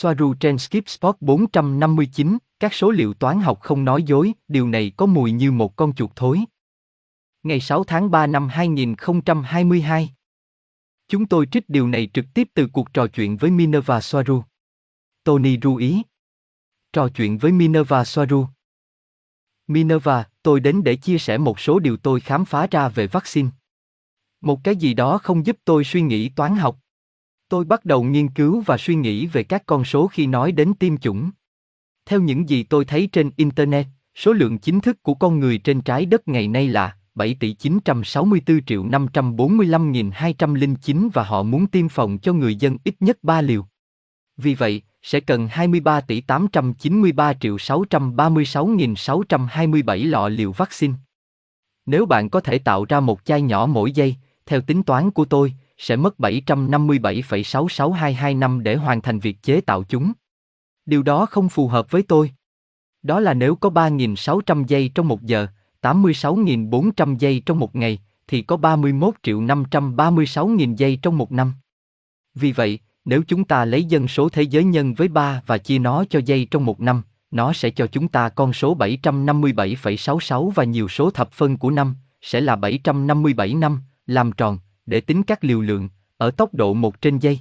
Soaru trên Skip Spot 459, các số liệu toán học không nói dối, điều này có mùi như một con chuột thối. Ngày 6 tháng 3 năm 2022. Chúng tôi trích điều này trực tiếp từ cuộc trò chuyện với Minerva Soaru. Tony ru ý. Trò chuyện với Minerva Soaru. Minerva, tôi đến để chia sẻ một số điều tôi khám phá ra về vaccine. Một cái gì đó không giúp tôi suy nghĩ toán học. Tôi bắt đầu nghiên cứu và suy nghĩ về các con số khi nói đến tiêm chủng. Theo những gì tôi thấy trên Internet, số lượng chính thức của con người trên trái đất ngày nay là 7 tỷ 964 triệu 545.209 và họ muốn tiêm phòng cho người dân ít nhất 3 liều. Vì vậy, sẽ cần 23 tỷ 893 triệu 636.627 lọ liều vaccine. Nếu bạn có thể tạo ra một chai nhỏ mỗi giây, theo tính toán của tôi, sẽ mất 757,66222 năm để hoàn thành việc chế tạo chúng. Điều đó không phù hợp với tôi. Đó là nếu có 3.600 giây trong một giờ, 86.400 giây trong một ngày, thì có 31 triệu 536.000 giây trong một năm. Vì vậy, nếu chúng ta lấy dân số thế giới nhân với 3 và chia nó cho giây trong một năm, nó sẽ cho chúng ta con số 757,66 và nhiều số thập phân của năm, sẽ là 757 năm, làm tròn, để tính các liều lượng, ở tốc độ một trên giây.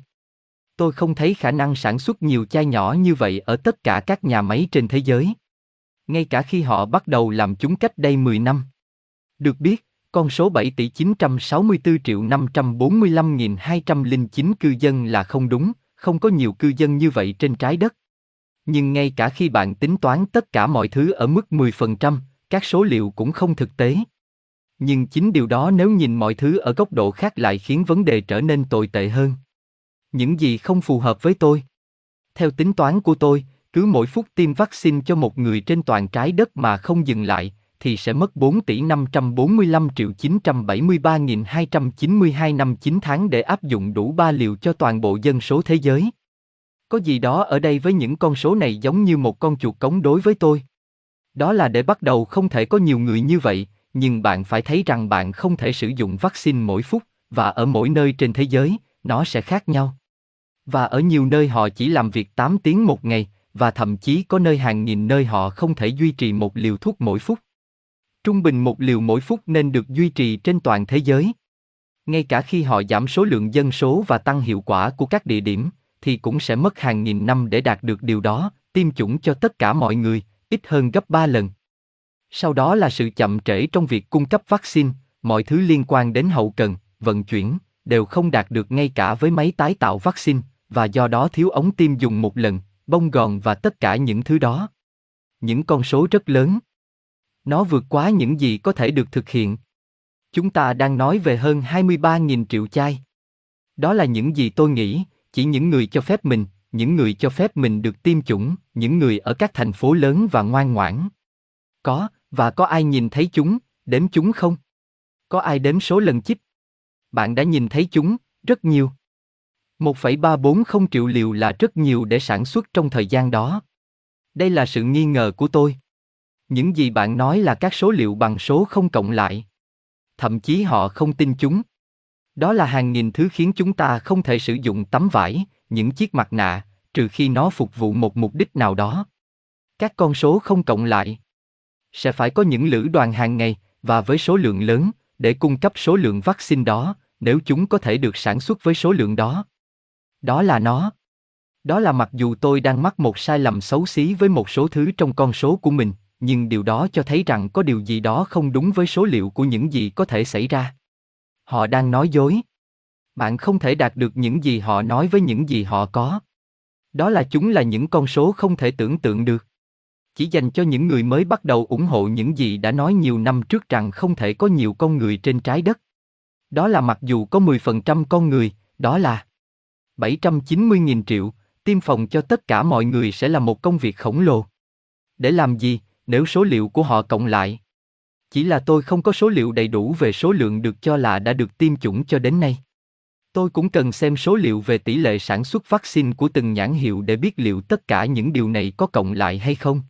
Tôi không thấy khả năng sản xuất nhiều chai nhỏ như vậy ở tất cả các nhà máy trên thế giới. Ngay cả khi họ bắt đầu làm chúng cách đây 10 năm. Được biết, con số 7 tỷ 964 triệu 545.209 cư dân là không đúng, không có nhiều cư dân như vậy trên trái đất. Nhưng ngay cả khi bạn tính toán tất cả mọi thứ ở mức 10%, các số liệu cũng không thực tế. Nhưng chính điều đó nếu nhìn mọi thứ ở góc độ khác lại khiến vấn đề trở nên tồi tệ hơn. Những gì không phù hợp với tôi. Theo tính toán của tôi, cứ mỗi phút tiêm vaccine cho một người trên toàn trái đất mà không dừng lại, thì sẽ mất 4 tỷ 545 triệu 973.292 năm 9 tháng để áp dụng đủ 3 liều cho toàn bộ dân số thế giới. Có gì đó ở đây với những con số này giống như một con chuột cống đối với tôi. Đó là để bắt đầu không thể có nhiều người như vậy, nhưng bạn phải thấy rằng bạn không thể sử dụng vaccine mỗi phút, và ở mỗi nơi trên thế giới, nó sẽ khác nhau. Và ở nhiều nơi họ chỉ làm việc 8 tiếng một ngày, và thậm chí có nơi hàng nghìn nơi họ không thể duy trì một liều thuốc mỗi phút. Trung bình một liều mỗi phút nên được duy trì trên toàn thế giới. Ngay cả khi họ giảm số lượng dân số và tăng hiệu quả của các địa điểm, thì cũng sẽ mất hàng nghìn năm để đạt được điều đó, tiêm chủng cho tất cả mọi người, ít hơn gấp 3 lần. Sau đó là sự chậm trễ trong việc cung cấp vaccine, mọi thứ liên quan đến hậu cần, vận chuyển, đều không đạt được ngay cả với máy tái tạo vaccine, và do đó thiếu ống tiêm dùng một lần, bông gòn và tất cả những thứ đó. Những con số rất lớn. Nó vượt quá những gì có thể được thực hiện. Chúng ta đang nói về hơn 23.000 triệu chai. Đó là những gì tôi nghĩ, chỉ những người cho phép mình, những người cho phép mình được tiêm chủng, những người ở các thành phố lớn và ngoan ngoãn. Có, và có ai nhìn thấy chúng, đếm chúng không? Có ai đếm số lần chích? Bạn đã nhìn thấy chúng, rất nhiều. 1,340 triệu liều là rất nhiều để sản xuất trong thời gian đó. Đây là sự nghi ngờ của tôi. Những gì bạn nói là các số liệu bằng số không cộng lại. Thậm chí họ không tin chúng. Đó là hàng nghìn thứ khiến chúng ta không thể sử dụng tấm vải, những chiếc mặt nạ, trừ khi nó phục vụ một mục đích nào đó. Các con số không cộng lại. Sẽ phải có những lữ đoàn hàng ngày, và với số lượng lớn, để cung cấp số lượng vaccine đó, nếu chúng có thể được sản xuất với số lượng đó. Đó là nó. Đó là mặc dù tôi đang mắc một sai lầm xấu xí với một số thứ trong con số của mình, nhưng điều đó cho thấy rằng có điều gì đó không đúng với số liệu của những gì có thể xảy ra. Họ đang nói dối. Bạn không thể đạt được những gì họ nói với những gì họ có. Đó là chúng là những con số không thể tưởng tượng được. Chỉ dành cho những người mới bắt đầu ủng hộ những gì đã nói nhiều năm trước rằng không thể có nhiều con người trên trái đất. Đó là mặc dù có 10% con người, đó là 790.000 triệu, tiêm phòng cho tất cả mọi người sẽ là một công việc khổng lồ. Để làm gì, nếu số liệu của họ cộng lại? Chỉ là tôi không có số liệu đầy đủ về số lượng được cho là đã được tiêm chủng cho đến nay. Tôi cũng cần xem số liệu về tỷ lệ sản xuất vaccine của từng nhãn hiệu để biết liệu tất cả những điều này có cộng lại hay không.